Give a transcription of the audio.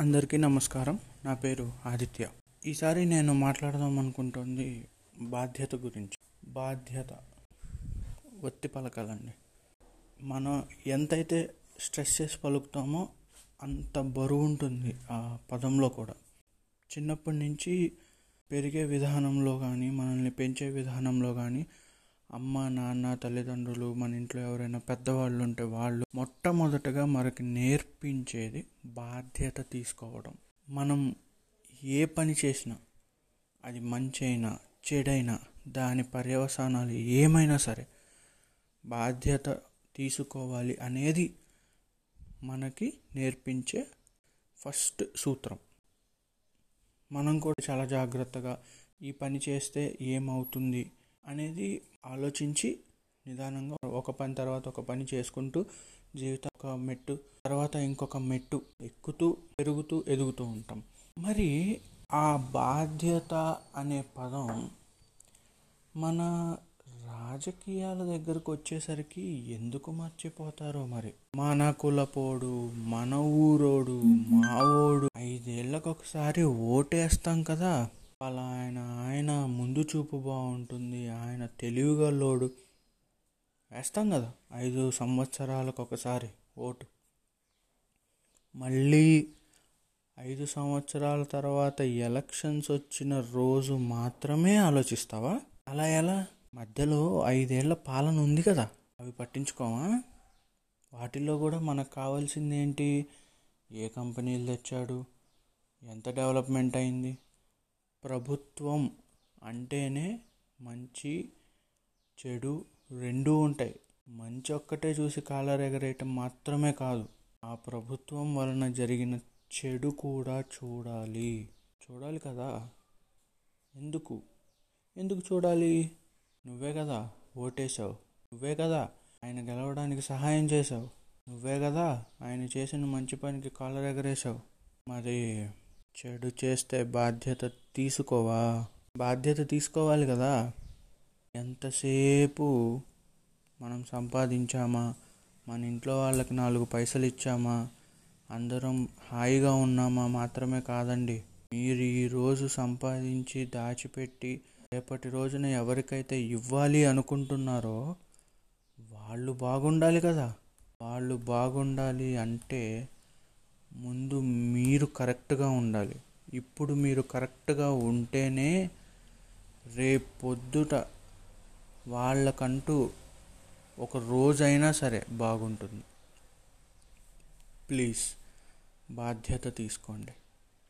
అందరికీ నమస్కారం. నా పేరు ఆదిత్య. ఈసారి నేను మాట్లాడదాం అనుకుంటుంది బాధ్యత గురించి. బాధ్యత. ఒత్తి పలకాలండి. మనం ఎంతైతే స్ట్రెస్ చేసి పలుకుతామో అంత బరువు ఉంటుంది ఆ పదంలో కూడా. చిన్నప్పటి నుంచి పెరిగే విధానంలో కానీ మనల్ని పెంచే విధానంలో కానీ అమ్మ నాన్న తల్లిదండ్రులు మన ఇంట్లో ఎవరైనా పెద్దవాళ్ళు ఉంటే వాళ్ళు మొట్టమొదటగా మనకి నేర్పించేది బాధ్యత తీసుకోవడం. మనం ఏ పని చేసినా అది మంచి అయినా చెడైనా దాని పర్యవసానాలు ఏమైనా సరే బాధ్యత తీసుకోవాలి అనేది మనకి నేర్పించే ఫస్ట్ సూత్రం. మనం కూడా చాలా జాగ్రత్తగా ఈ పని చేస్తే ఏమవుతుంది అనేది ఆలోచించి నిదానంగా ఒక పని తర్వాత ఒక పని చేసుకుంటూ జీవితం ఒక మెట్టు తర్వాత ఇంకొక మెట్టు ఎక్కుతూ పెరుగుతూ ఎదుగుతూ ఉంటాం. మరి ఆ బాధ్యత అనే పదం మన రాజకీయాల దగ్గరకు వచ్చేసరికి ఎందుకు మర్చిపోతారో మరి? మన కులపోడు మన ఊరోడు మావోడు ఐదేళ్ళకు ఒకసారి ఓటేస్తాం కదా? అలా ఆయన ఆయన ముందు చూపు బాగుంటుంది. ఆయన తెలివిగా లోడు. వేస్తాం కదా ఐదు సంవత్సరాలకు ఒకసారి ఓటు. మళ్ళీ ఐదు సంవత్సరాల తర్వాత ఎలక్షన్స్ వచ్చిన రోజు మాత్రమే ఆలోచిస్తావా? అలా ఎలా? మధ్యలో ఐదేళ్ళ పాలన ఉంది కదా అవి పట్టించుకోవా? వాటిల్లో కూడా మనకు కావాల్సింది ఏంటి? ఏ కంపెనీలు తెచ్చాడు? ఎంత డెవలప్మెంట్ అయింది? ప్రభుత్వం అంటేనే మంచి చెడు రెండూ ఉంటాయి. మంచి ఒక్కటే చూసి కాలర్ ఎగరేయటం మాత్రమే కాదు. ఆ ప్రభుత్వం వలన జరిగిన చెడు కూడా చూడాలి. చూడాలి కదా? ఎందుకు? ఎందుకు చూడాలి? నువ్వే కదా ఓటేశావు. నువ్వే కదా ఆయన గెలవడానికి సహాయం చేశావు. నువ్వే కదా ఆయన చేసిన మంచి పనికి కాలర్ ఎగరేశావు. మరి చెడు చేస్తే బాధ్యత తీసుకోవా? బాధ్యత తీసుకోవాలి కదా. ఎంతసేపు మనం సంపాదించామా? మన ఇంట్లో వాళ్ళకి నాలుగు పైసలు ఇచ్చామా? అందరం హాయిగా ఉన్నామా మాత్రమే కాదండి. మీరు ఈరోజు సంపాదించి దాచిపెట్టి రేపటి రోజున ఎవరికైతే ఇవ్వాలి అనుకుంటున్నారో వాళ్ళు బాగుండాలి కదా. వాళ్ళు బాగుండాలి అంటే ముందు మీరు కరెక్ట్గా ఉండాలి. ఇప్పుడు మీరు కరెక్ట్గా ఉంటేనే రేపొద్దుట వాళ్ళకంటూ ఒక రోజైనా సరే బాగుంటుంది. ప్లీజ్ బాధ్యత తీసుకోండి.